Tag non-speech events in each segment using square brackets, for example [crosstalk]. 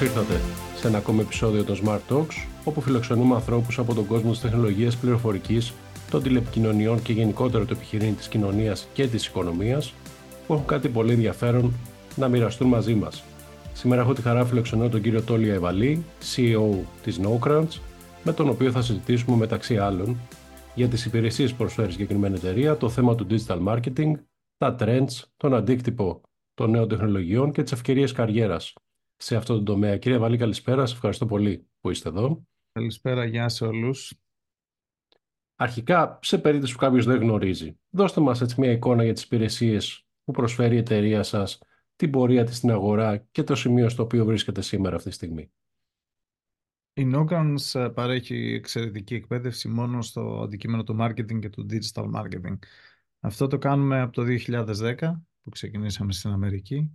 Λοιπόν, καλησπέρα και καλώς ήρθατε σε ένα ακόμη επεισόδιο των Smart Talks, όπου φιλοξενούμε ανθρώπους από τον κόσμο της τεχνολογίας πληροφορικής, των τηλεπικοινωνιών και γενικότερα το επιχειρήν της κοινωνίας και της οικονομίας, που έχουν κάτι πολύ ενδιαφέρον να μοιραστούν μαζί μας. Σήμερα έχω τη χαρά φιλοξενώ τον κύριο Τόλια Ευαλή, CEO της NoCrunch, με τον οποίο θα συζητήσουμε μεταξύ άλλων για τις υπηρεσίες που προσφέρει συγκεκριμένη εταιρεία, το θέμα του digital marketing, τα trends, τον αντίκτυπο των νέων τεχνολογιών και τις ευκαιρίες καριέρας σε αυτό το τομέα. Κύριε Βαλή, καλησπέρα. Σας ευχαριστώ πολύ που είστε εδώ. Καλησπέρα, γεια σε όλους. Αρχικά, σε περίπτωση που κάποιος δεν γνωρίζει, δώστε μας έτσι μια εικόνα για τις υπηρεσίες που προσφέρει η εταιρεία σας, την πορεία της στην αγορά και το σημείο στο οποίο βρίσκεται σήμερα αυτή τη στιγμή. Η Nogans παρέχει εξαιρετική εκπαίδευση μόνο στο αντικείμενο του marketing και του digital marketing. Αυτό το κάνουμε από το 2010 που ξεκινήσαμε στην Αμερική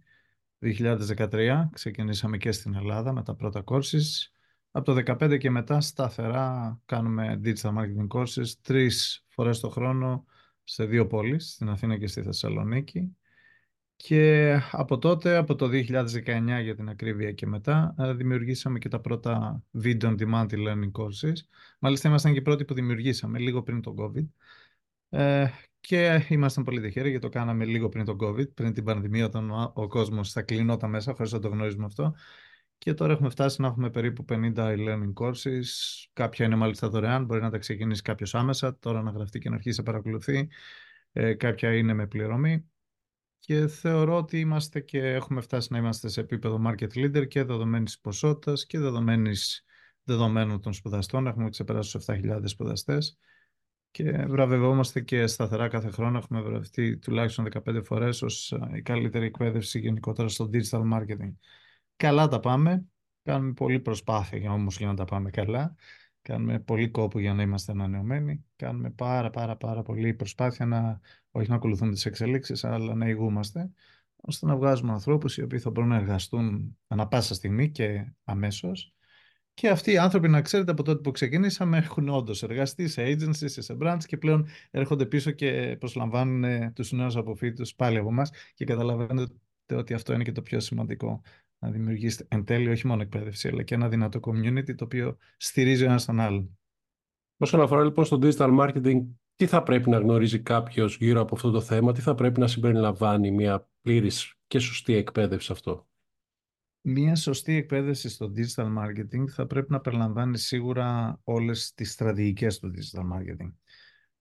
2013 ξεκινήσαμε και στην Ελλάδα με τα πρώτα courses. Από το 2015 και μετά σταθερά κάνουμε digital marketing courses τρεις φορές το χρόνο σε δύο πόλεις, στην Αθήνα και στη Θεσσαλονίκη. Και από τότε, από το 2019 για την ακρίβεια και μετά, ε, δημιουργήσαμε και τα πρώτα video on demand learning courses. Μάλιστα ήμασταν και οι πρώτοι που δημιουργήσαμε, λίγο πριν το COVID. Ε, και ήμασταν πολύ τυχεροί γιατί το κάναμε λίγο πριν τον COVID, πριν την πανδημία, όταν ο κόσμος θα κλεινόταν μέσα, χωρίς να το γνωρίζουμε αυτό. Και τώρα έχουμε φτάσει να έχουμε περίπου 50 e-learning courses. Κάποια είναι μάλιστα δωρεάν, μπορεί να τα ξεκινήσει κάποιος άμεσα, τώρα να γραφτεί και να αρχίσει να παρακολουθεί. Ε, κάποια είναι με πληρωμή. Και θεωρώ ότι είμαστε και έχουμε φτάσει να είμαστε σε επίπεδο market leader και δεδομένης ποσότητας και δεδομένης, δεδομένων των σπουδαστών. Έχουμε ξεπεράσει τους 7.000 σπουδαστές και βραβευόμαστε και σταθερά κάθε χρόνο. Έχουμε βραβευτεί τουλάχιστον 15 φορές ως η καλύτερη εκπαίδευση γενικότερα στο digital marketing. Καλά τα πάμε. Κάνουμε πολλή προσπάθεια όμως για να τα πάμε καλά. Κάνουμε πολύ κόπο για να είμαστε ανανεωμένοι. Κάνουμε πάρα πάρα πάρα πολύ προσπάθεια να όχι να ακολουθούμε τις εξελίξεις αλλά να ηγούμαστε ώστε να βγάζουμε ανθρώπους οι οποίοι θα μπορούν να εργαστούν ανα πάσα στιγμή και αμέσως και αυτοί οι άνθρωποι, να ξέρετε, από τότε που ξεκινήσαμε, έχουν όντως εργαστεί σε agencies, σε brands και πλέον έρχονται πίσω και προσλαμβάνουν ε, τους νέους αποφύτου πάλι από εμάς. Και καταλαβαίνετε ότι αυτό είναι και το πιο σημαντικό. Να δημιουργήσετε εν τέλει όχι μόνο εκπαίδευση, αλλά και ένα δυνατό community το οποίο στηρίζει ο ένας τον άλλον. Όσον αφορά λοιπόν στο digital marketing, τι θα πρέπει να γνωρίζει κάποιος γύρω από αυτό το θέμα, τι θα πρέπει να συμπεριλαμβάνει μια πλήρης και σωστή εκπαίδευση αυτό; Μία σωστή εκπαίδευση στο digital marketing θα πρέπει να περιλαμβάνει σίγουρα όλες τις στρατηγικές του digital marketing.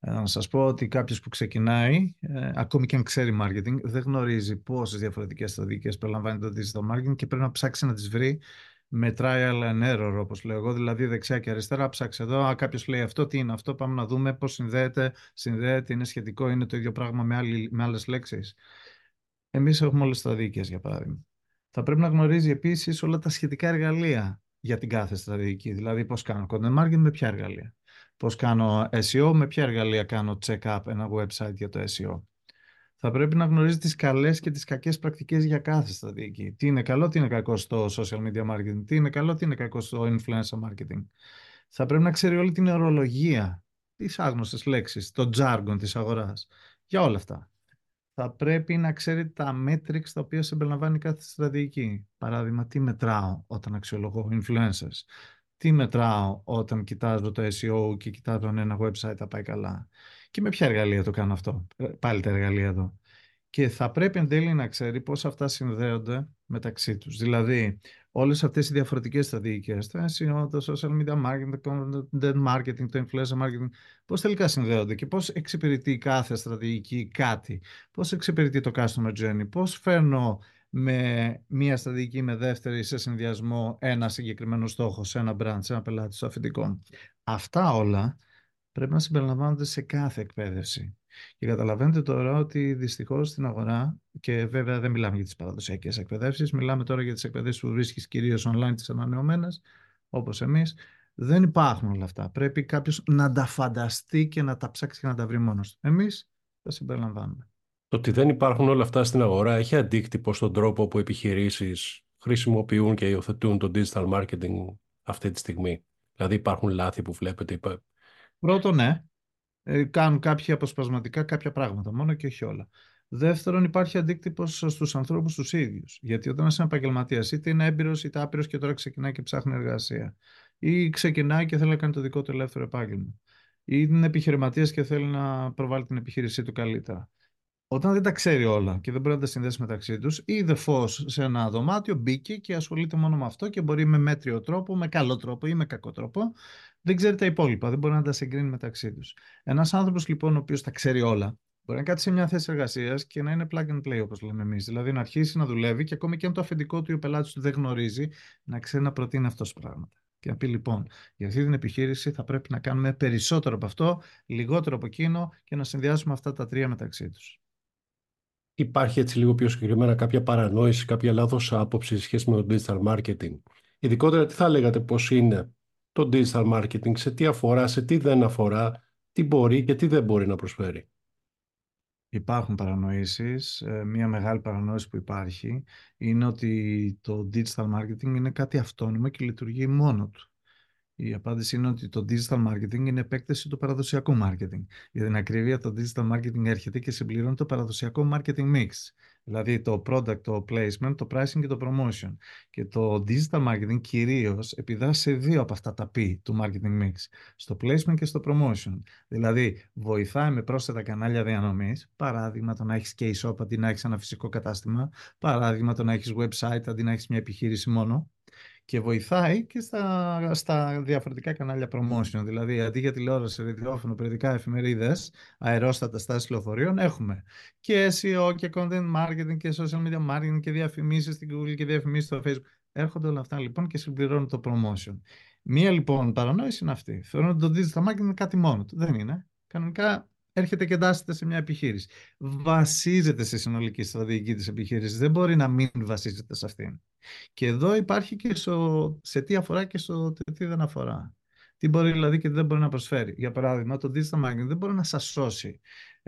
Ε, να σας πω ότι κάποιος που ξεκινάει, ε, ακόμη και αν ξέρει marketing, δεν γνωρίζει πόσες διαφορετικές στρατηγικές περιλαμβάνει το digital marketing και πρέπει να ψάξει να τις βρει με trial and error, όπως λέω εγώ, δηλαδή δεξιά και αριστερά, ψάξει εδώ, α, κάποιος λέει αυτό, τι είναι αυτό, πάμε να δούμε πώς συνδέεται, συνδέεται, είναι σχετικό, είναι το ίδιο πράγμα με, άλλη, με άλλες λέξεις. Εμείς έχουμε όλες τις στρατηγικές, για παράδειγμα θα πρέπει να γνωρίζει επίσης όλα τα σχετικά εργαλεία για την κάθε στρατηγική. Δηλαδή, πώς κάνω content marketing με ποια εργαλεία. Πώς κάνω SEO, με ποια εργαλεία κάνω check-up ένα website για το SEO. Θα πρέπει να γνωρίζει τις καλές και τις κακές πρακτικές για κάθε στρατηγική. Τι είναι καλό, τι είναι κακό στο social media marketing, τι είναι καλό, τι είναι κακό στο influencer marketing. Θα πρέπει να ξέρει όλη την ορολογία, τις άγνωστες λέξεις, το jargon της αγοράς. Για όλα αυτά θα πρέπει να ξέρει τα metrics τα οποία συμπεριλαμβάνει κάθε στρατηγική. Παράδειγμα, τι μετράω όταν αξιολογώ influencers; Τι μετράω όταν κοιτάζω το SEO και κοιτάζω αν ένα website θα πάει καλά; Και με ποια εργαλεία το κάνω αυτό; Ε, πάλι τα εργαλεία εδώ. Και θα πρέπει εν τέλει να ξέρει πώς αυτά συνδέονται μεταξύ τους. Δηλαδή, όλες αυτές οι διαφορετικές στρατηγικές, το SEO, το social media marketing, το content marketing, το influencer marketing, πώς τελικά συνδέονται και πώς εξυπηρετεί κάθε στρατηγική κάτι, πώς εξυπηρετεί το customer journey, πώς φέρνω με μία στρατηγική με δεύτερη σε συνδυασμό ένα συγκεκριμένο στόχο σε ένα brand, σε ένα πελάτη στο αφεντικό. Αυτά όλα πρέπει να συμπεριλαμβάνονται σε κάθε εκπαίδευση. Και καταλαβαίνετε τώρα ότι δυστυχώς στην αγορά, και βέβαια δεν μιλάμε για τις παραδοσιακές εκπαιδεύσεις, μιλάμε τώρα για τις εκπαιδεύσεις που βρίσκεις κυρίως online, τις ανανεωμένες, όπως εμείς, δεν υπάρχουν όλα αυτά. Πρέπει κάποιος να τα φανταστεί και να τα ψάξει και να τα βρει μόνος του. Εμείς τα συμπεριλαμβάνουμε. Το ότι δεν υπάρχουν όλα αυτά στην αγορά έχει αντίκτυπο στον τρόπο που επιχειρήσεις χρησιμοποιούν και υιοθετούν το digital marketing αυτή τη στιγμή. Δηλαδή υπάρχουν λάθη που βλέπετε. Πρώτον, ναι. Ε, κάνουν κάποια αποσπασματικά κάποια πράγματα μόνο και όχι όλα. Δεύτερον, υπάρχει αντίκτυπος στους ανθρώπους τους ίδιους. Γιατί όταν είσαι επαγγελματίας, είτε είναι έμπειρος είτε άπειρος και τώρα ξεκινάει και ψάχνει εργασία, ή ξεκινάει και θέλει να κάνει το δικό του ελεύθερο επάγγελμα, ή είναι επιχειρηματίας και θέλει να προβάλλει την επιχείρησή του καλύτερα. Όταν δεν τα ξέρει όλα και δεν μπορεί να τα συνδέσει μεταξύ τους, είδε φως σε ένα δωμάτιο, μπήκε και ασχολείται μόνο με αυτό και μπορεί με μέτριο τρόπο, με καλό τρόπο ή με κακό τρόπο, δεν ξέρει τα υπόλοιπα, δεν μπορεί να τα συγκρίνει μεταξύ τους. Ένας άνθρωπος λοιπόν ο οποίος τα ξέρει όλα, Μπορεί να κάτσει σε μια θέση εργασίας και να είναι plug and play, όπως λέμε εμείς. Δηλαδή να αρχίσει να δουλεύει και ακόμη και αν το αφεντικό του ή ο πελάτης του δεν γνωρίζει, να ξέρει να προτείνει αυτός πράγματα. Και να πει λοιπόν, για αυτή την επιχείρηση θα πρέπει να κάνουμε περισσότερο από αυτό, λιγότερο από εκείνο και να συνδυάσουμε αυτά τα τρία μεταξύ τους. Υπάρχει έτσι λίγο πιο συγκεκριμένα κάποια παρανόηση, κάποια λάθος άποψη σε σχέση με το digital marketing; Ειδικότερα, τι θα λέγατε πώς είναι το digital marketing, σε τι αφορά, σε τι δεν αφορά, τι μπορεί και τι δεν μπορεί να προσφέρει. Υπάρχουν παρανοήσεις. Ε, μία μεγάλη παρανόηση που υπάρχει είναι ότι το digital marketing είναι κάτι αυτόνομο και λειτουργεί μόνο του. Η απάντηση είναι ότι το digital marketing είναι επέκταση του παραδοσιακού marketing. Για την ακρίβεια, το digital marketing έρχεται και συμπληρώνει το παραδοσιακό marketing mix. Δηλαδή το product, το placement, το pricing και το promotion. Και το digital marketing κυρίως επιδρά σε δύο από αυτά τα P του marketing mix. Στο placement και στο promotion. Δηλαδή βοηθάει με πρόσθετα κανάλια διανομής. Παράδειγμα το να έχεις και e-shop αντί να έχεις ένα φυσικό κατάστημα. Παράδειγμα το να έχεις website αντί να έχεις μια επιχείρηση μόνο και βοηθάει και στα, στα διαφορετικά κανάλια promotion. Δηλαδή, αντί για τηλεόραση, ραδιόφωνο, περιοδικά, εφημερίδες, αερόστατα στάσει λεωφορείων, έχουμε και SEO και content marketing και social media marketing και διαφημίσεις στην Google και διαφημίσεις στο Facebook. Έρχονται όλα αυτά λοιπόν και συμπληρώνουν το promotion. Μία λοιπόν παρανόηση είναι αυτή. Θεωρώ ότι το digital marketing είναι κάτι μόνο του. Δεν είναι. Κανονικά έρχεται και εντάσσεται σε μια επιχείρηση. Βασίζεται σε συνολική στρατηγική της επιχείρησης. Δεν μπορεί να μην βασίζεται σε αυτήν. Και εδώ υπάρχει και στο, σε τι αφορά και στο τι δεν αφορά. Τι μπορεί δηλαδή και τι δεν μπορεί να προσφέρει. Για παράδειγμα, το digital marketing δεν μπορεί να σας σώσει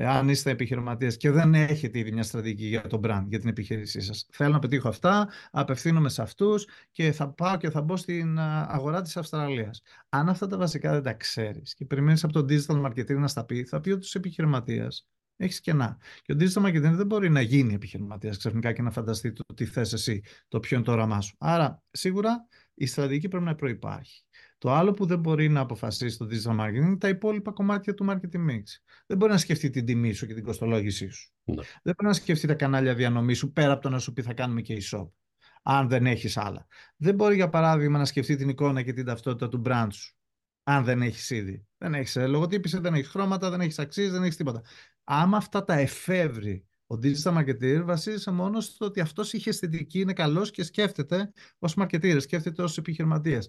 αν είστε επιχειρηματίες και δεν έχετε ήδη μια στρατηγική για το brand, για την επιχείρησή σας. Θέλω να πετύχω αυτά, απευθύνομαι σε αυτούς και θα πάω και θα μπω στην αγορά της Αυστραλίας. Αν αυτά τα βασικά δεν τα ξέρεις και περιμένεις από τον digital marketing να στα πει, θα πει ότι είσαι επιχειρηματίας έχεις κενά. Και ο digital marketing δεν μπορεί να γίνει επιχειρηματίας ξαφνικά και να φανταστεί το τι θες εσύ, το ποιο είναι το όραμά σου. Άρα, σίγουρα η στρατηγική πρέπει να προπάρχει. Το άλλο που δεν μπορεί να αποφασίσει το digital marketing είναι τα υπόλοιπα κομμάτια του marketing mix. Δεν μπορεί να σκεφτεί την τιμή σου και την κοστολόγησή σου. Ναι. Δεν μπορεί να σκεφτεί τα κανάλια διανομή σου πέρα από το να σου πει θα κάνουμε και e-shop. Αν δεν έχεις άλλα. Δεν μπορεί, για παράδειγμα, να σκεφτεί την εικόνα και την ταυτότητα του brand σου. Αν δεν έχεις ήδη. Δεν έχεις λογοτύπηση, δεν έχεις χρώματα, δεν έχεις αξίες, δεν έχεις τίποτα. Άμα αυτά τα εφεύρει ο digital marketer βασίζεται μόνο στο ότι αυτός είχε αισθητική, είναι καλός και σκέφτεται ως marketer, σκέφτεται ως επιχειρηματίας.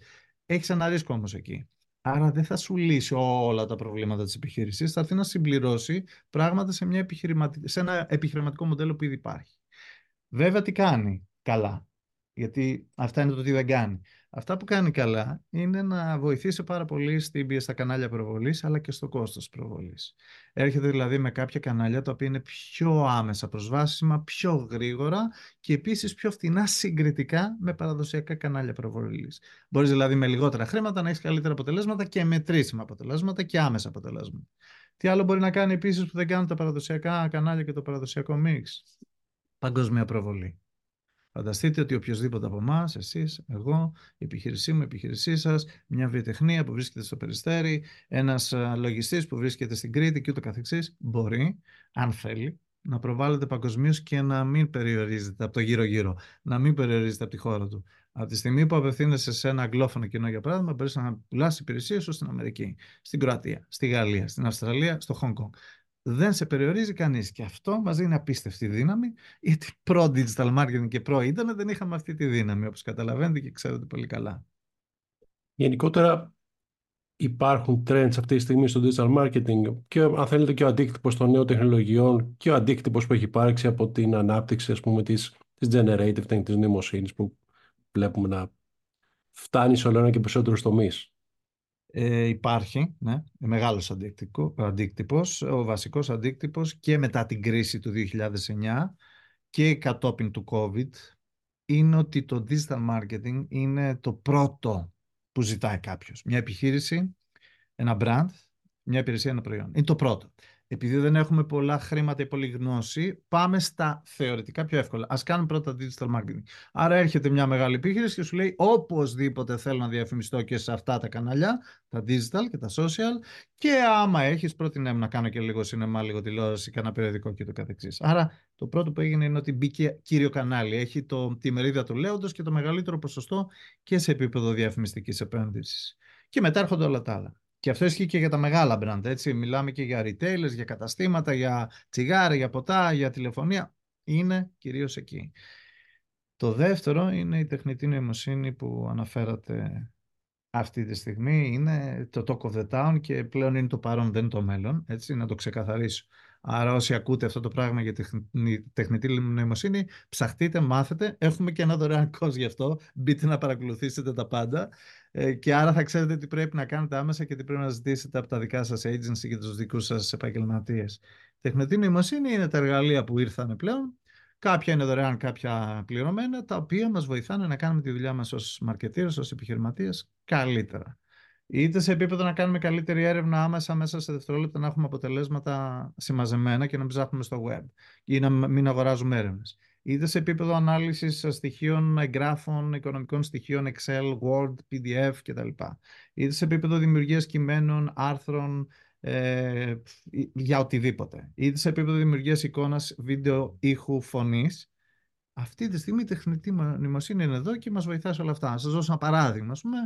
Έχεις ένα ρίσκο όμως εκεί. Άρα δεν θα σου λύσει όλα τα προβλήματα της επιχείρησης, θα έρθει να συμπληρώσει πράγματα σε, μια σε ένα επιχειρηματικό μοντέλο που ήδη υπάρχει. Βέβαια τι κάνει; Καλά, γιατί αυτά είναι το τι δεν κάνει. Αυτά που κάνει καλά είναι να βοηθήσει πάρα πολύ στην πίεση στα κανάλια προβολής αλλά και στο κόστος προβολής. Έρχεται δηλαδή με κάποια κανάλια τα οποία είναι πιο άμεσα προσβάσιμα, πιο γρήγορα και επίσης πιο φθηνά συγκριτικά με παραδοσιακά κανάλια προβολής. Μπορείς δηλαδή με λιγότερα χρήματα να έχεις καλύτερα αποτελέσματα και μετρήσιμα αποτελέσματα και άμεσα αποτελέσματα. Τι άλλο μπορεί να κάνει επίσης που δεν κάνουν τα παραδοσιακά κανάλια και το παραδοσιακό mix. Παγκόσμια προβολή. Φανταστείτε ότι οποιοδήποτε από εμάς, εσείς, εγώ, η επιχείρησή μου, η επιχείρησή σας, μια βιοτεχνία που βρίσκεται στο Περιστέρι, ένας λογιστής που βρίσκεται στην Κρήτη και ούτω καθεξής, μπορεί, αν θέλει, να προβάλλεται παγκοσμίως και να μην περιορίζεται από το γύρω-γύρω, να μην περιορίζεται από τη χώρα του. Από τη στιγμή που απευθύνεσαι σε ένα αγγλόφωνο κοινό, για παράδειγμα, μπορείς να πουλάς υπηρεσίες σου στην Αμερική, στην Κροατία, στη Γαλλία, στην Αυστραλία, στο Χονγκ Κονγκ δεν σε περιορίζει κανείς. Και αυτό μας δίνει απίστευτη δύναμη, γιατί προ-digital marketing και προ-internet δεν είχαμε αυτή τη δύναμη, όπως καταλαβαίνετε και ξέρετε πολύ καλά. Γενικότερα υπάρχουν trends αυτή τη στιγμή στο digital marketing και αν θέλετε και ο αντίκτυπος των νέων τεχνολογιών και ο αντίκτυπος που έχει υπάρξει από την ανάπτυξη ας πούμε της, της generative, της νοημοσύνης που βλέπουμε να φτάνει σε όλο ένα και περισσότερους τομείς. Ε, υπάρχει, ναι, μεγάλος αντίκτυπος, ο βασικός αντίκτυπος και μετά την κρίση του 2009 και κατόπιν του COVID είναι ότι το digital marketing είναι το πρώτο που ζητάει κάποιος. Μια επιχείρηση, ένα brand, μια υπηρεσία, ένα προϊόν. Είναι το πρώτο. Επειδή δεν έχουμε πολλά χρήματα ή πολλή γνώση, πάμε στα θεωρητικά πιο εύκολα. Α κάνουμε πρώτα digital marketing. Άρα έρχεται μια μεγάλη επιχείρηση και σου λέει οπωσδήποτε θέλω να διαφημιστώ και σε αυτά τα κανάλια, τα digital και τα social και άμα έχεις πρότεινε να κάνω και λίγο σινεμά, λίγο τηλεόραση, κανένα περιοδικό και το καθεξής. Άρα το πρώτο που έγινε είναι ότι μπήκε κύριο κανάλι. Έχει το, τη μερίδα του λέοντος και το μεγαλύτερο ποσοστό και σε επίπεδο διαφημιστικής επένδυσης. Και μετά έρχονται όλα τα άλλα. Και αυτό ισχύει και για τα μεγάλα brand, έτσι. Μιλάμε και για retailers, για καταστήματα, για τσιγάρα, για ποτά, για τηλεφωνία. Είναι κυρίως εκεί. Το δεύτερο είναι η τεχνητή νοημοσύνη που αναφέρατε αυτή τη στιγμή. Είναι το talk of the town και πλέον είναι το παρόν, δεν το μέλλον. Έτσι, να το ξεκαθαρίσω. Άρα όσοι ακούτε αυτό το πράγμα για τεχνητή νοημοσύνη, ψαχτείτε, μάθετε. Έχουμε και ένα δωρεάν κόσμο γι' αυτό. Μπείτε να παρακολουθήσετε τα πάντα. Ε, και άρα θα ξέρετε τι πρέπει να κάνετε άμεσα και τι πρέπει να ζητήσετε από τα δικά σας agency και τους δικούς σας επαγγελματίες. Τεχνητή νοημοσύνη είναι τα εργαλεία που ήρθαν πλέον. Κάποια είναι δωρεάν, κάποια πληρωμένα, τα οποία μας βοηθάνε να κάνουμε τη δουλειά μας ως μαρκετήρες, ως επιχειρηματίες καλύτερα είτε σε επίπεδο να κάνουμε καλύτερη έρευνα άμεσα μέσα σε δευτερόλεπτα να έχουμε αποτελέσματα συμμαζεμένα και να μην ψάχνουμε στο web ή να μην αγοράζουμε έρευνες. Είτε σε επίπεδο ανάλυσης στοιχείων, εγγράφων, οικονομικών στοιχείων, Excel, Word, PDF κτλ. Είτε σε επίπεδο δημιουργίας κειμένων, άρθρων, ε, για οτιδήποτε. Είτε σε επίπεδο δημιουργίας εικόνας, βίντεο, ήχου, φωνής. Αυτή τη στιγμή η τεχνητή νοημοσύνη είναι εδώ και μας βοηθάει σε όλα αυτά. Να σας δώσω ένα παράδειγμα. Ας πούμε,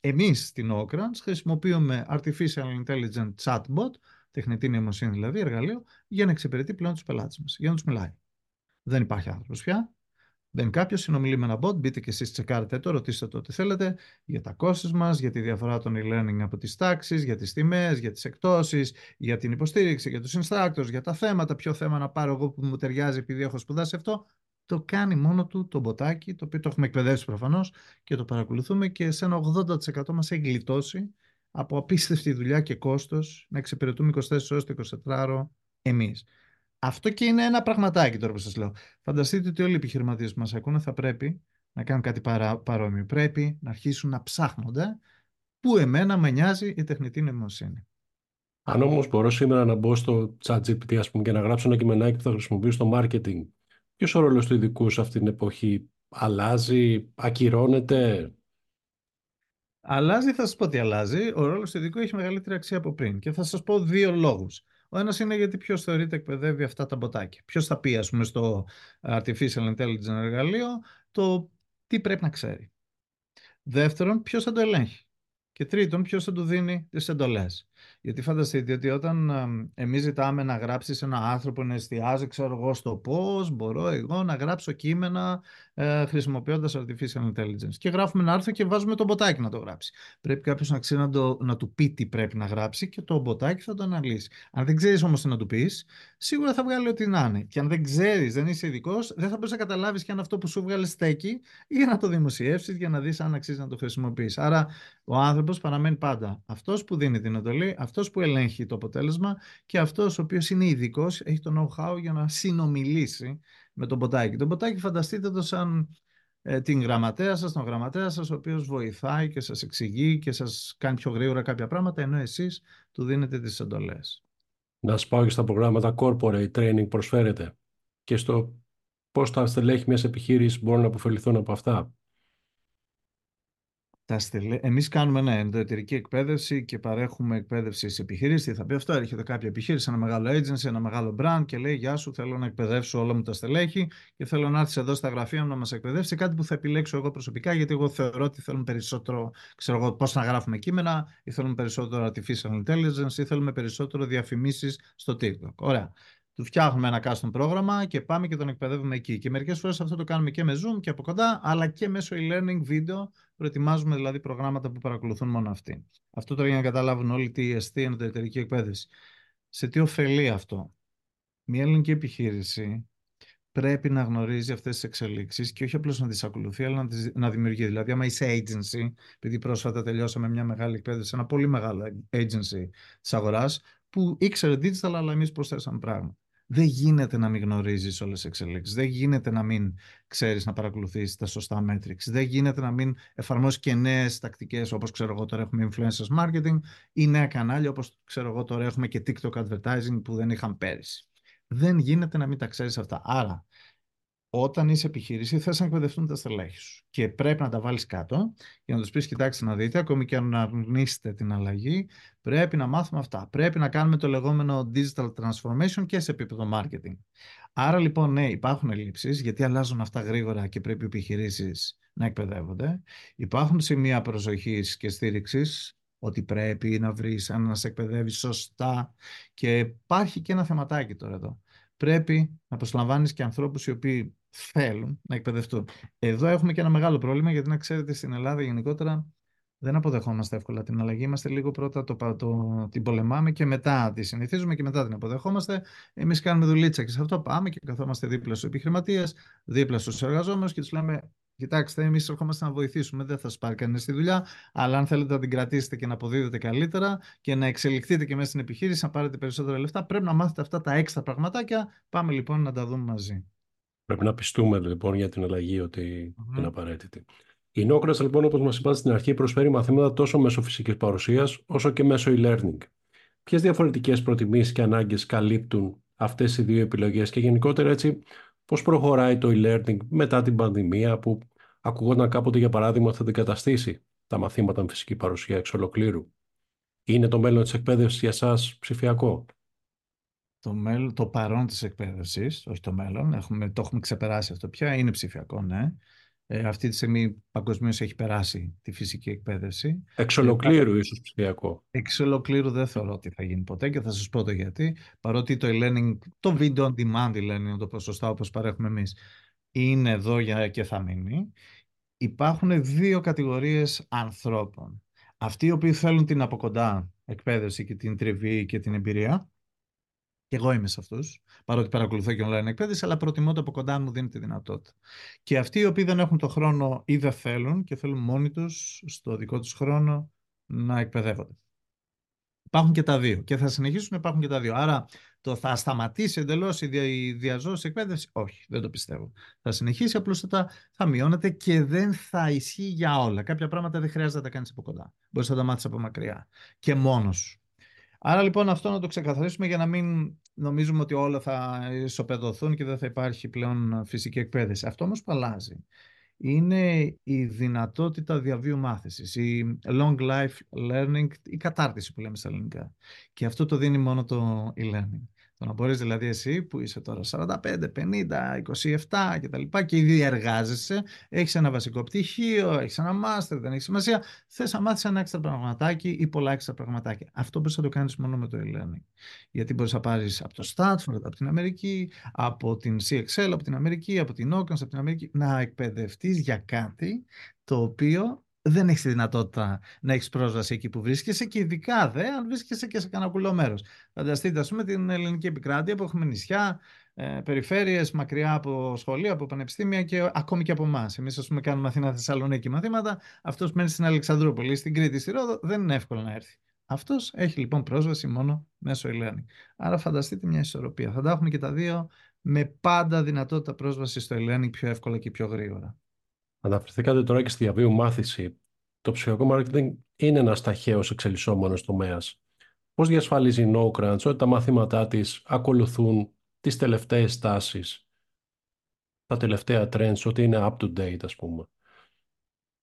εμείς στην Okrans χρησιμοποιούμε Artificial Intelligent Chatbot, τεχνητή νοημοσύνη δηλαδή, εργαλείο, για να εξυπηρετεί πλέον τους πελάτες μας, για να τους μιλάει. Δεν υπάρχει άνθρωπος πια. Δεν κάποιος, συνομιλεί με ένα bot, μπείτε και εσείς τσεκάρετε το, ρωτήστε το ό,τι θέλετε για τα κόστη μας, για τη διαφορά των e-learning από τις τάξεις, για τις τιμές, για τις εκτόσεις, για την υποστήριξη, για τους instructors, για τα θέματα, ποιο θέμα να πάρω εγώ που μου ταιριάζει επειδή έχω σπουδάσει αυτό το κάνει μόνο του το μποτάκι, το οποίο το έχουμε εκπαιδεύσει προφανώς και το παρακολουθούμε και σε ένα 80% μας έχει γλιτώσει από απίστευτη δουλειά και κόστος να εξυπηρετούμε 24 ώρες το 24ωρο εμείς. Αυτό και είναι ένα πραγματάκι τώρα που σας λέω. Φανταστείτε ότι όλοι οι επιχειρηματίες που μας ακούνε θα πρέπει να κάνουν κάτι παρά, παρόμοιο. Πρέπει να αρχίσουν να ψάχνονται που εμένα με νοιάζει η τεχνητή νοημοσύνη. Αν όμως μπορώ σήμερα να μπω στο ChatGPT και να γράψω ένα κειμενάκι που θα χρησιμοποιήσω στο marketing Ποιος ο ρόλος του ειδικού σε αυτήν την εποχή αλλάζει, ακυρώνεται; Αλλάζει, θα σας πω τι αλλάζει. Ο ρόλος του ειδικού έχει μεγαλύτερη αξία από πριν. Και θα σας πω δύο λόγους. Ο ένας είναι γιατί ποιος θεωρείται εκπαιδεύει αυτά τα μποτάκια. Ποιος θα πει, ας πούμε, στο Artificial Intelligence εργαλείο το τι πρέπει να ξέρει. Δεύτερον, ποιος θα το ελέγχει. Και τρίτον, ποιος θα του δίνει τις εντολές. Γιατί φανταστείτε ότι όταν εμείς ζητάμε να γράψεις ένα άνθρωπο να εστιάζει, ξέρω εγώ, στο πώς μπορώ εγώ να γράψω κείμενα ε, χρησιμοποιώντας artificial intelligence. Και γράφουμε ένα άρθρο και βάζουμε το μποτάκι να το γράψει. Πρέπει κάποιος να ξέρει να, το, να του πει τι πρέπει να γράψει και το μποτάκι θα το αναλύσει. Αν δεν ξέρεις όμως τι να του πεις, σίγουρα θα βγάλει ό,τι να είναι. Και αν δεν ξέρεις, δεν είσαι ειδικός, δεν θα μπορείς να καταλάβεις και αν αυτό που σου βγάλει στέκει για να το δημοσιεύσεις, για να δεις αν αξίζει να το χρησιμοποιείς. Άρα ο άνθρωπος παραμένει πάντα αυτός που δίνει την εντολή, αυτός που ελέγχει το αποτέλεσμα και αυτός ο οποίος είναι ειδικός, έχει το know-how για να συνομιλήσει με τον ποτάκι. Το ποτάκι φανταστείτε το σαν ε, την γραμματέα σας, τον γραμματέα σας, ο οποίος βοηθάει και σας εξηγεί και σας κάνει πιο γρήγορα κάποια πράγματα, ενώ εσείς του δίνετε τις εντολές. Να σας πάω και στα προγράμματα corporate training προσφέρετε και στο πώς τα στελέχη μιας επιχείρησης μπορούν να αποφεληθούν από αυτά τα στελέ... Εμείς κάνουμε ναι, ενδοεταιρική εκπαίδευση και παρέχουμε εκπαίδευση σε επιχειρήσεις. Τι θα πει αυτό, έρχεται κάποια επιχείρηση, ένα μεγάλο agency, ένα μεγάλο brand και λέει Γεια σου, θέλω να εκπαιδεύσω όλα μου τα στελέχη και θέλω να έρθεις εδώ στα γραφεία μου να μας εκπαιδεύσεις κάτι που θα επιλέξω εγώ προσωπικά, γιατί εγώ θεωρώ ότι θέλουμε περισσότερο, ξέρω εγώ, πώς να γράφουμε κείμενα, ή θέλουμε περισσότερο artificial intelligence, ή θέλουμε περισσότερο διαφημίσεις στο TikTok. Ωραία του φτιάχνουμε ένα custom πρόγραμμα και πάμε και τον εκπαιδεύουμε εκεί. Και μερικές φορές αυτό το κάνουμε και με Zoom και από κοντά, αλλά και μέσω e-learning βίντεο. Προετοιμάζουμε δηλαδή προγράμματα που παρακολουθούν μόνο αυτοί. Αυτό τώρα για να καταλάβουν όλοι τι εστί είναι το εταιρική εκπαίδευση. Σε τι ωφελεί αυτό; Μια ελληνική επιχείρηση πρέπει να γνωρίζει αυτές τις εξελίξεις και όχι απλώς να τις ακολουθεί, αλλά να, τις, να δημιουργεί. Δηλαδή, άμα είσαι agency, επειδή πρόσφατα τελειώσαμε μια μεγάλη εκπαίδευση, ένα πολύ μεγάλο agency της αγοράς, που ήξερε digital, αλλά εμείς προσθέσαμε πράγμα. Δεν γίνεται να μην γνωρίζεις όλες τις εξελίξεις. Δεν γίνεται να μην ξέρεις να παρακολουθείς τα σωστά metrics. Δεν γίνεται να μην εφαρμόσεις και νέες τακτικές όπως ξέρω εγώ τώρα έχουμε influencers marketing ή νέα κανάλια όπως ξέρω εγώ τώρα έχουμε και TikTok advertising που δεν είχαν πέρυσι. Δεν γίνεται να μην τα ξέρεις αυτά. Άρα όταν είσαι επιχείρηση, θες να εκπαιδευτούν τα στελέχη σου. Και πρέπει να τα βάλεις κάτω για να τους πεις: Κοιτάξτε, να δείτε, ακόμη και αν αρνείστε την αλλαγή, πρέπει να μάθουμε αυτά. Πρέπει να κάνουμε το λεγόμενο digital transformation και σε επίπεδο marketing. Άρα λοιπόν, ναι, υπάρχουν ελλείψεις, γιατί αλλάζουν αυτά γρήγορα και πρέπει οι επιχειρήσεις να εκπαιδεύονται. Υπάρχουν σημεία προσοχής και στήριξης ότι πρέπει να βρεις να σε εκπαιδεύεις σωστά. Και υπάρχει και ένα θεματάκι τώρα εδώ. Πρέπει να προσλαμβάνεις και ανθρώπους οι οποίοι θέλουν να εκπαιδευτούν. Εδώ έχουμε και ένα μεγάλο πρόβλημα, γιατί να ξέρετε στην Ελλάδα γενικότερα δεν αποδεχόμαστε εύκολα την αλλαγή. Είμαστε λίγο πρώτα το, το, την πολεμάμε και μετά τη συνηθίζουμε και μετά την αποδεχόμαστε. Εμείς κάνουμε δουλίτσα και σε αυτό πάμε και καθόμαστε δίπλα στους επιχειρηματίες, δίπλα στους εργαζόμενους και τους λέμε: Κοιτάξτε, εμείς ερχόμαστε να βοηθήσουμε. Δεν θα σας πάρει κανείς τη δουλειά, αλλά αν θέλετε να την κρατήσετε και να αποδίδετε καλύτερα και να εξελιχθείτε και μέσα στην επιχείρηση, να πάρετε περισσότερα λεφτά, πρέπει να μάθετε αυτά τα έξτρα πραγματάκια. Πάμε λοιπόν να τα δούμε μαζί. Πρέπει να πιστούμε λοιπόν για την αλλαγή ότι mm-hmm. είναι απαραίτητη. Η Nocras, λοιπόν, όπως μας είπατε στην αρχή, προσφέρει μαθήματα τόσο μέσω φυσικής παρουσίας όσο και μέσω e-learning. Ποιες διαφορετικές προτιμήσεις και ανάγκες καλύπτουν αυτές οι δύο επιλογές και γενικότερα έτσι, πώς προχωράει το e-learning μετά την πανδημία, που ακουγόταν κάποτε για παράδειγμα θα αντικαταστήσει τα μαθήματα με φυσική παρουσία εξ ολοκλήρου; Είναι το μέλλον της εκπαίδευσης για εσά ψηφιακό; Το, μέλλον, το παρόν της εκπαίδευσης, όχι το μέλλον, έχουμε, το έχουμε ξεπεράσει αυτό πια, είναι ψηφιακό, ναι. Ε, αυτή τη στιγμή παγκοσμίως έχει περάσει τη φυσική εκπαίδευση. Εξ ολοκλήρου ε, ίσως ψηφιακό. Εξ ολοκλήρου δεν θεωρώ ότι θα γίνει ποτέ και θα σας πω το γιατί. Παρότι το e-learning, το video on demand e-learning, το ποσοστά όπως παρέχουμε εμείς, είναι εδώ για και θα μείνει. Υπάρχουν δύο κατηγορίες ανθρώπων. Αυτοί οι οποίοι θέλουν την από κοντά εκπαίδευση και την τριβή και την εμπειρία και εγώ είμαι σε αυτούς, παρότι παρακολουθώ και online εκπαίδευση, αλλά προτιμώ το από κοντά μου δίνει τη δυνατότητα. Και αυτοί οι οποίοι δεν έχουν το χρόνο ή δεν θέλουν και θέλουν μόνοι τους, στο δικό τους χρόνο, να εκπαιδεύονται. Υπάρχουν και τα δύο και θα συνεχίσουν να υπάρχουν και τα δύο. Άρα το θα σταματήσει εντελώς η διαζώση εκπαίδευση; Όχι, δεν το πιστεύω. Θα συνεχίσει, απλούστατα θα μειώνεται και δεν θα ισχύει για όλα. Κάποια πράγματα δεν χρειάζεται να τα κάνεις από κοντά. Μπορείς να τα μάθεις από μακριά και μόνος σου. Άρα λοιπόν αυτό να το ξεκαθαρίσουμε για να μην νομίζουμε ότι όλα θα ισοπεδωθούν και δεν θα υπάρχει πλέον φυσική εκπαίδευση. Αυτό όμως που αλλάζει είναι η δυνατότητα διαβίου μάθησης, η long life learning, η κατάρτιση που λέμε στα ελληνικά. Και αυτό το δίνει μόνο το e-learning. Το να μπορείς δηλαδή εσύ που είσαι τώρα 45, 50, 27 κτλ. Και, και ήδη εργάζεσαι, έχεις ένα βασικό πτυχίο, έχεις ένα μάστερ, δεν έχεις σημασία. Θες να μάθεις ένα έξτρα πραγματάκι ή πολλά έξτρα πραγματάκια. Αυτό μπορείς να το κάνεις μόνο με το e-learning. Γιατί μπορείς να πάρεις από το Stanford, από την Αμερική, από την CXL, από την Αμερική, από την Oakland, από την Αμερική, να εκπαιδευτείς για κάτι το οποίο δεν έχεις τη δυνατότητα να έχεις πρόσβαση εκεί που βρίσκεσαι και ειδικά δε αν βρίσκεσαι και σε κανένα μέρος. Φανταστείτε, ας πούμε, την ελληνική επικράτεια που έχουμε νησιά, ε, περιφέρειες μακριά από σχολεία, από πανεπιστήμια και ακόμη και από εμάς. Εμείς, ας πούμε, κάνουμε Αθήνα Θεσσαλονίκη μαθήματα. Αυτός μένει στην Αλεξανδρούπολη, στην Κρήτη, στη Ρόδο, δεν είναι εύκολο να έρθει. Αυτός έχει λοιπόν πρόσβαση μόνο μέσω e Άρα φανταστείτε μια ισορροπία. Θα τα έχουμε και τα δύο με πάντα δυνατότητα πρόσβαση στο e πιο εύκολα και πιο γρήγορα. Αναφερθήκατε τώρα και στη διαβίου μάθηση. Το ψηφιακό marketing είναι ένας ταχαίω εξελισσόμενος τομέας. Πώς διασφαλίζει η NoCrunch ότι τα μαθήματά της ακολουθούν τις τελευταίες τάσει, τα τελευταία trends, ότι είναι up to date, ας πούμε;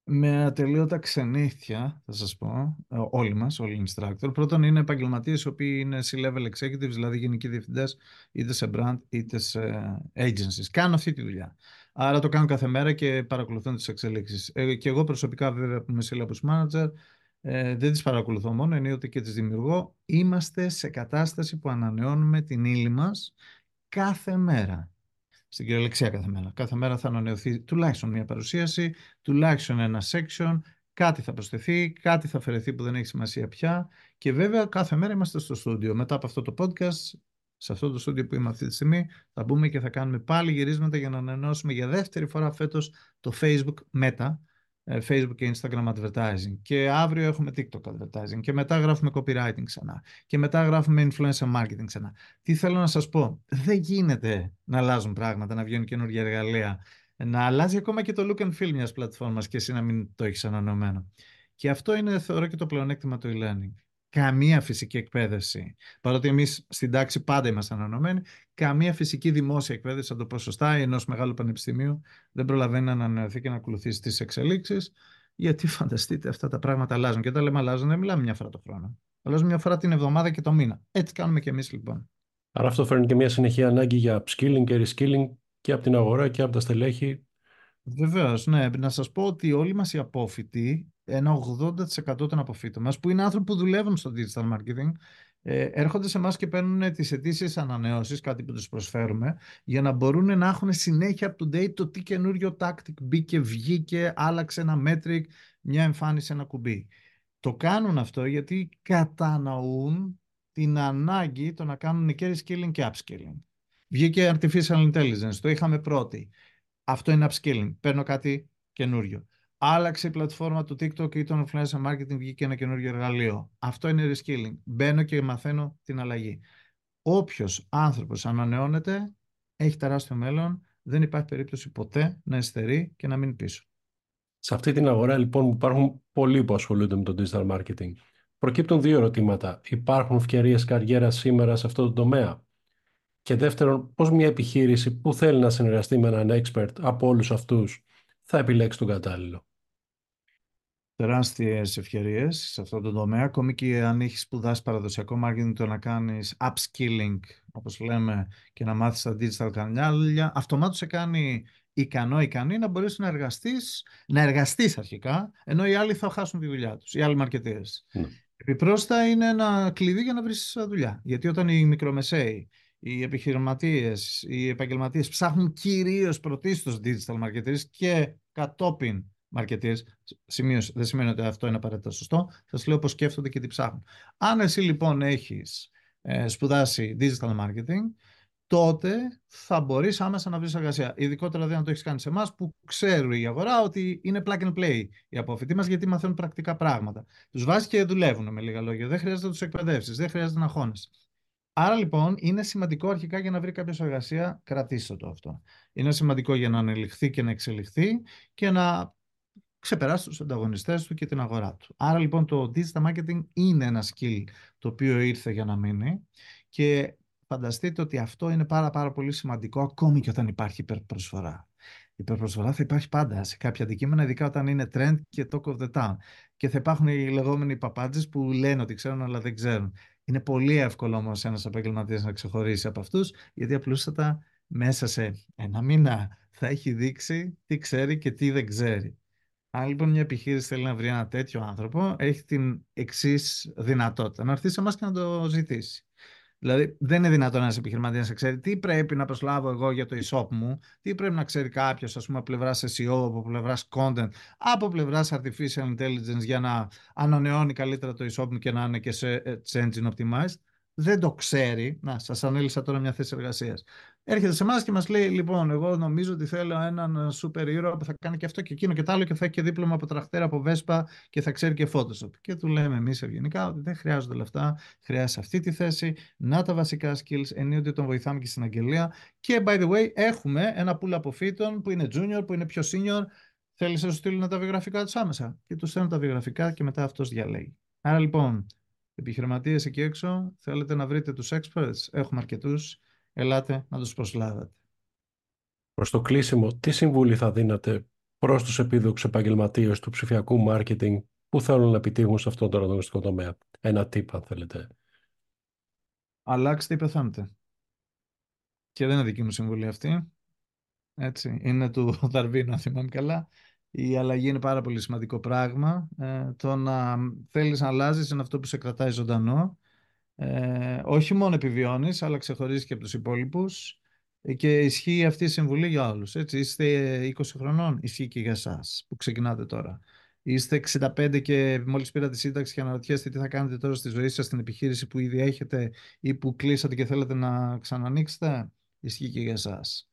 Με ατελείωτα ξενύχια, θα σας πω, ε, όλοι μας, όλοι οι instructor. Πρώτον είναι επαγγελματίες οι οποίοι είναι C-level executives, δηλαδή γενικοί διευθυντές, είτε σε brand είτε σε agencies. Κάνουν αυτή τη δουλειά. Άρα το κάνουν κάθε μέρα και παρακολουθούν τις εξελίξεις. Ε, και εγώ προσωπικά βέβαια που είμαι syllabus manager ε, δεν τις παρακολουθώ μόνο, ενίοτε και τις δημιουργώ. Είμαστε σε κατάσταση που ανανεώνουμε την ύλη μας κάθε μέρα. Στην κυριολεξία κάθε μέρα. Κάθε μέρα θα ανανεωθεί τουλάχιστον μια παρουσίαση, τουλάχιστον ένα section, κάτι θα προσθεθεί, κάτι θα αφαιρεθεί που δεν έχει σημασία πια και βέβαια κάθε μέρα είμαστε στο στούντιο. Μετά από αυτό το podcast σε αυτό το στούντιο που είμαι αυτή τη στιγμή, θα μπούμε και θα κάνουμε πάλι γυρίσματα για να ανανεώσουμε για δεύτερη φορά φέτος το Facebook Meta, ε, Facebook και Instagram advertising και αύριο έχουμε TikTok advertising και μετά γράφουμε copywriting ξανά και μετά γράφουμε influencer marketing ξανά. Τι θέλω να σας πω, δεν γίνεται να αλλάζουν πράγματα, να βγαίνουν καινούργια εργαλεία, να αλλάζει ακόμα και το look and feel μιας πλατφόρμας και εσύ να μην το έχεις ανανεωμένο. Και αυτό είναι θεωρώ και το πλεονέκτημα του e-learning καμία φυσική εκπαίδευση. Παρότι εμείς στην τάξη πάντα είμαστε ανανεωμένοι, καμία φυσική δημόσια εκπαίδευση, αν το πω σωστά, ενός μεγάλου πανεπιστημίου δεν προλαβαίνει να ανανεωθεί και να ακολουθήσει τις εξελίξεις. Γιατί [laughs] φανταστείτε, αυτά τα πράγματα αλλάζουν. Και όταν λέμε αλλάζουν, δεν μιλάμε μια φορά το χρόνο. Αλλάζουν μια φορά την εβδομάδα και το μήνα. Έτσι κάνουμε και εμείς λοιπόν. Άρα αυτό φέρνει και μια συνεχή ανάγκη για upskilling και reskilling και από την αγορά και από τα στελέχη. Βεβαίως, ναι. Να σας πω ότι όλοι μας οι απόφοιτοι ένα 80% των αποφύτων μας, που είναι άνθρωποι που δουλεύουν στο digital marketing, ε, έρχονται σε εμάς και παίρνουν τις αιτήσεις ανανεώσεις, κάτι που τους προσφέρουμε, για να μπορούν να έχουν συνέχεια up to date το τι καινούριο tactic μπήκε, βγήκε, άλλαξε ένα metric, μια εμφάνιση, ένα κουμπί. Το κάνουν αυτό γιατί κατανοούν την ανάγκη το να κάνουν και reskilling και upskilling. Βγήκε artificial intelligence, το είχαμε πρώτη. Αυτό είναι upskilling. Παίρνω κάτι καινούριο άλλαξε η πλατφόρμα του TikTok ή των influencer marketing, βγήκε ένα καινούργιο εργαλείο. Αυτό είναι reskilling. Μπαίνω και μαθαίνω την αλλαγή. Όποιος άνθρωπος ανανεώνεται, έχει τεράστιο μέλλον. Δεν υπάρχει περίπτωση ποτέ να εστερεί και να μείνει πίσω. Σε αυτή την αγορά λοιπόν που υπάρχουν πολλοί που ασχολούνται με το digital marketing. Προκύπτουν δύο ερωτήματα. Υπάρχουν ευκαιρίες καριέρας σήμερα σε αυτό το τομέα; Και δεύτερον, πώς μια επιχείρηση που θέλει να συνεργαστεί με έναν expert από όλους αυτούς θα επιλέξει τον κατάλληλο; Τεράστιες ευκαιρίες σε αυτό το τομέα, ακόμη και αν έχεις σπουδάσει παραδοσιακό marketing, το να κάνεις upskilling, όπως λέμε, και να μάθεις τα digital κανάλια, αυτομάτως σε κάνει ικανό, ικανή να μπορέσεις να εργαστείς, να εργαστείς αρχικά, ενώ οι άλλοι θα χάσουν τη δουλειά τους, οι άλλοι μαρκετές. Mm. Επιπρόσθετα είναι ένα κλειδί για να βρεις δουλειά, γιατί όταν οι μικρομεσαίοι, οι επιχειρηματίες, οι επαγγελματίες ψάχνουν κυρίως πρωτίστως digital marketers και κατόπιν marketers, σημείωση, δεν σημαίνει ότι αυτό είναι απαραίτητα σωστό, θα σας λέω πώς σκέφτονται και τι ψάχνουν. Αν εσύ λοιπόν έχεις ε, σπουδάσει digital marketing, τότε θα μπορείς άμεσα να βρεις εργασία. Ειδικότερα δεν το έχεις κάνει σε εμάς που ξέρει η αγορά ότι είναι plug and play οι αποφοιτοί μας γιατί μαθαίνουν πρακτικά πράγματα. Τους βάζεις και δουλεύουν με λίγα λόγια. Δεν χρειάζεται να τους εκπαιδεύσεις, δεν χρειάζεται να χώνεσαι. Άρα λοιπόν είναι σημαντικό αρχικά για να βρει κάποιος εργασία, κρατήστε το αυτό. Είναι σημαντικό για να ανελιχθεί και να εξελιχθεί και να ξεπεράσει τους ανταγωνιστές του και την αγορά του. Άρα λοιπόν το digital marketing είναι ένα skill το οποίο ήρθε για να μείνει και φανταστείτε ότι αυτό είναι πάρα πάρα πολύ σημαντικό ακόμη και όταν υπάρχει υπερπροσφορά. Η υπερπροσφορά θα υπάρχει πάντα σε κάποια αντικείμενα, ειδικά όταν είναι trend και talk of the town. Και θα υπάρχουν οι λεγόμενοι παπάντζες που λένε ότι ξέρουν αλλά δεν ξέρουν. Είναι πολύ εύκολο όμως ένας επαγγελματίας να ξεχωρίσει από αυτούς, γιατί απλούστατα μέσα σε ένα μήνα θα έχει δείξει τι ξέρει και τι δεν ξέρει. Αν λοιπόν μια επιχείρηση θέλει να βρει ένα τέτοιο άνθρωπο, έχει την εξής δυνατότητα. Να έρθει σε εμάς και να το ζητήσει. Δηλαδή, δεν είναι δυνατόν ένας επιχειρηματίας να ξέρει τι πρέπει να προσλάβω εγώ για το e-shop μου, τι πρέπει να ξέρει κάποιος, ας πούμε, από πλευράς SEO, από πλευράς content, από πλευράς artificial intelligence για να ανανεώνει καλύτερα το e-shop μου και να είναι και σε engine optimized. Δεν το ξέρει. Να, σας ανέλησα τώρα μια θέση εργασίας έρχεται σε εμάς και μας λέει: Λοιπόν, εγώ νομίζω ότι θέλω έναν super hero που θα κάνει και αυτό και εκείνο και το άλλο και θα έχει και δίπλωμα από τραχτέρα από Vespa και θα ξέρει και Photoshop. Και του λέμε εμείς ευγενικά ότι δεν χρειάζονται λεφτά, χρειάζεται αυτή τη θέση, να τα βασικά skills, ενίοτε τον βοηθάμε και στην αγγελία. Και by the way, έχουμε ένα pool αποφύτων που είναι junior, που είναι πιο senior. Θέλεις να σου στείλουν τα βιογραφικά τους άμεσα; Και τους στέλνουν τα βιογραφικά και μετά αυτός διαλέγει. Άρα λοιπόν, επιχειρηματίες εκεί έξω, θέλετε να βρείτε τους experts; Έχουμε αρκετούς ελάτε να τους προσλάβετε. Προς το κλείσιμο, τι συμβούλη θα δίνατε προς τους επίδοξους επαγγελματίες του ψηφιακού μάρκετινγκ που θέλουν να επιτύχουν σε αυτόν τον ανταγωνιστικό τομέα; Ένα τύπο, αν θέλετε. Αλλάξτε ή πεθάνετε. Και δεν είναι δική μου συμβουλή αυτή. Έτσι, είναι του [laughs] Δαρβίνου, αν θυμάμαι καλά. Η αλλαγή είναι πάρα πολύ σημαντικό πράγμα. Ε, το να θέλεις να αλλάζεις είναι αυτό που σε κρατάει ζωντανό ε, όχι μόνο επιβιώνεις, αλλά ξεχωρίζεις και από τους υπόλοιπους ε, και ισχύει αυτή η συμβουλή για όλους. Έτσι, είστε 20 χρονών, ισχύει και για εσάς που ξεκινάτε τώρα. Είστε 65 και μόλις πήρατε σύνταξη και αναρωτιέστε τι θα κάνετε τώρα στη ζωή σας, στην επιχείρηση που ήδη έχετε ή που κλείσατε και θέλετε να ξανανοίξετε, ισχύει και για εσάς.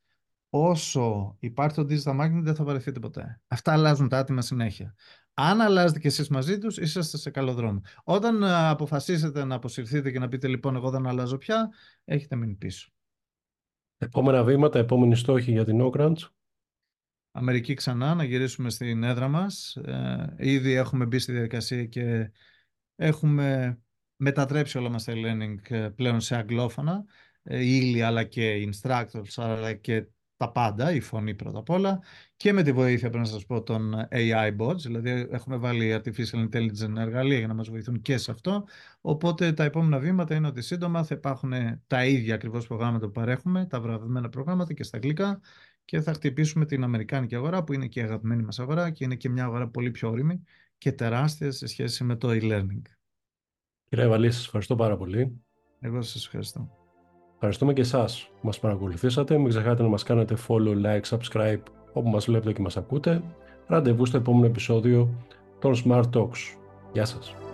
Όσο υπάρχει το digital marketing δεν θα βαρεθείτε ποτέ. Αυτά αλλάζουν τα άτομα συνέχεια. Αν αλλάζετε και εσείς μαζί τους, είσαστε σε καλό δρόμο. Όταν ε, αποφασίσετε να αποσυρθείτε και να πείτε λοιπόν εγώ δεν αλλάζω πια, έχετε μείνει πίσω. Επόμενα βήματα, επόμενη στόχη για την Oakranch. Αμερική ξανά, να γυρίσουμε στην έδρα μας. Ε, ήδη έχουμε μπει στη διαδικασία και έχουμε μετατρέψει όλα μας τα e-learning ε, πλέον σε αγγλόφωνα, ε, ύλη αλλά και instructors αλλά και τα πάντα, η φωνή πρώτα απ' όλα και με τη βοήθεια πρέπει να σας πω των AI bots, δηλαδή έχουμε βάλει artificial intelligence εργαλεία για να μας βοηθούν και σε αυτό, οπότε τα επόμενα βήματα είναι ότι σύντομα θα υπάρχουν τα ίδια ακριβώς προγράμματα που παρέχουμε, τα βραβευμένα προγράμματα και στα αγγλικά και θα χτυπήσουμε την Αμερικάνικη αγορά που είναι και η αγαπημένη μας αγορά και είναι και μια αγορά πολύ πιο όρημη και τεράστια σε σχέση με το e-learning. Κύριε Ευαλή, σας ευχαριστώ πάρα πολύ. Εγώ σας ευχαριστώ. Ευχαριστούμε και εσάς που μας παρακολουθήσατε. Μην ξεχάσετε να μας κάνετε follow, like, subscribe όπου μας βλέπετε και μας ακούτε. Ραντεβού στο επόμενο επεισόδιο των Smart Talks. Γεια σας.